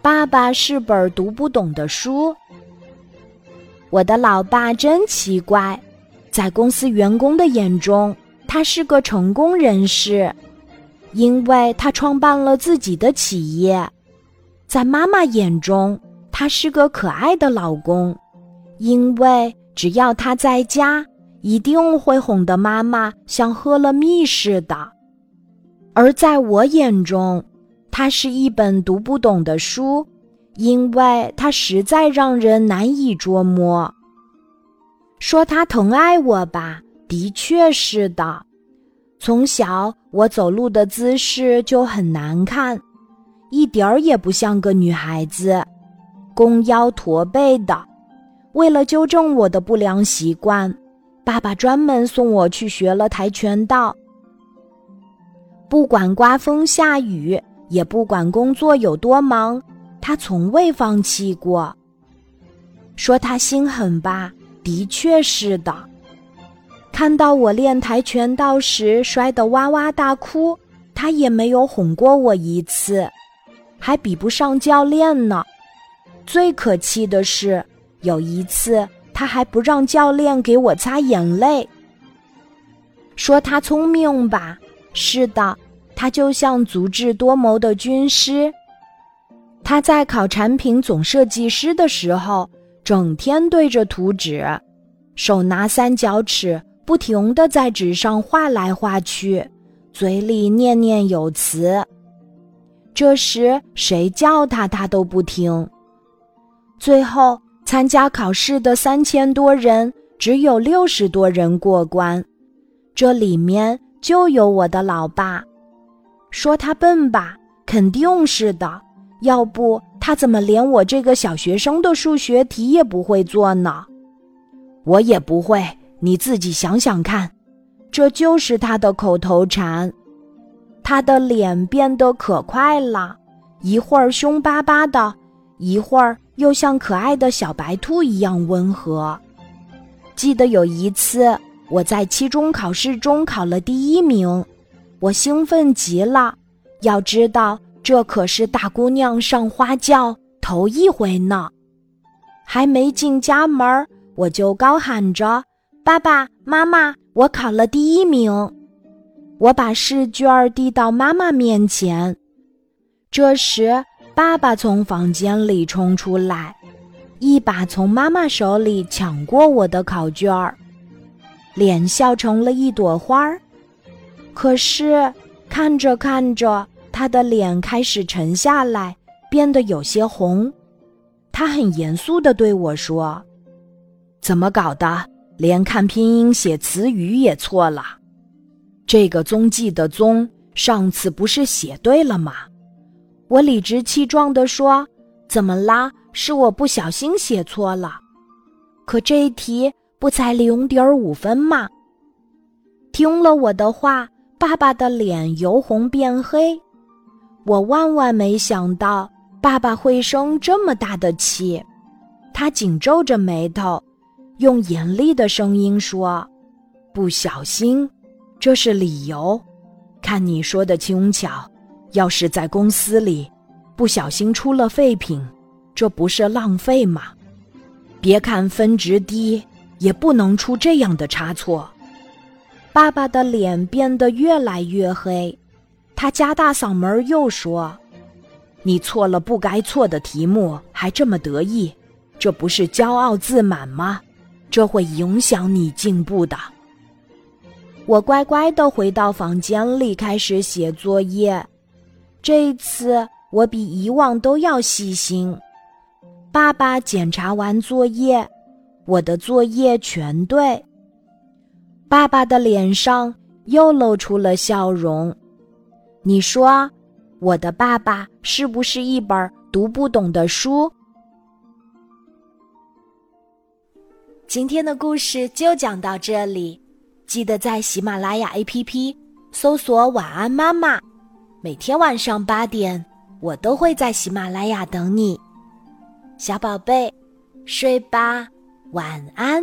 爸爸是本读不懂的书。我的老爸真奇怪，在公司员工的眼中，他是个成功人士，因为他创办了自己的企业；在妈妈眼中，他是个可爱的老公，因为只要他在家，一定会哄得妈妈像喝了蜜似的；而在我眼中，它是一本读不懂的书，因为它实在让人难以捉摸。说他疼爱我吧，的确是的。从小我走路的姿势就很难看，一点儿也不像个女孩子，弓腰驼背的。为了纠正我的不良习惯，爸爸专门送我去学了跆拳道。不管刮风下雨。也不管工作有多忙，他从未放弃过。说他心狠吧，的确是的。看到我练跆拳道时摔得哇哇大哭，他也没有哄过我一次，还比不上教练呢。最可气的是，有一次他还不让教练给我擦眼泪。说他聪明吧，是的。他就像足智多谋的军师。他在考产品总设计师的时候，整天对着图纸，手拿三角尺，不停地在纸上画来画去，嘴里念念有词。这时谁叫他，他都不听。最后参加考试的三千多人，只有六十多人过关，这里面就有我的老爸。说他笨吧，肯定是的。要不他怎么连我这个小学生的数学题也不会做呢？我也不会，你自己想想看。这就是他的口头禅。他的脸变得可快了，一会儿凶巴巴的，一会儿又像可爱的小白兔一样温和。记得有一次，我在期中考试中考了第一名。我兴奋极了，要知道这可是大姑娘上花轿头一回呢。还没进家门，我就高喊着：“爸爸妈妈，我考了第一名！”我把试卷递到妈妈面前。这时，爸爸从房间里冲出来，一把从妈妈手里抢过我的考卷儿，脸笑成了一朵花儿。可是，看着看着，他的脸开始沉下来，变得有些红。他很严肃地对我说：“怎么搞的？连看拼音写词语也错了？这个踪迹的踪，上次不是写对了吗？”我理直气壮地说：“怎么啦？是我不小心写错了。可这一题不才零点五分吗？”听了我的话。爸爸的脸由红变黑，我万万没想到爸爸会生这么大的气。他紧皱着眉头，用严厉的声音说：“不小心，这是理由。看你说的轻巧，要是在公司里不小心出了废品，这不是浪费吗？别看分值低，也不能出这样的差错。”爸爸的脸变得越来越黑，他加大嗓门又说：“你错了不该错的题目，还这么得意，这不是骄傲自满吗？这会影响你进步的。”我乖乖的回到房间里开始写作业，这一次我比以往都要细心。爸爸检查完作业，我的作业全对。爸爸的脸上又露出了笑容。你说，我的爸爸是不是一本读不懂的书？今天的故事就讲到这里，记得在喜马拉雅 APP 搜索“晚安妈妈”，每天晚上八点，我都会在喜马拉雅等你，小宝贝，睡吧，晚安。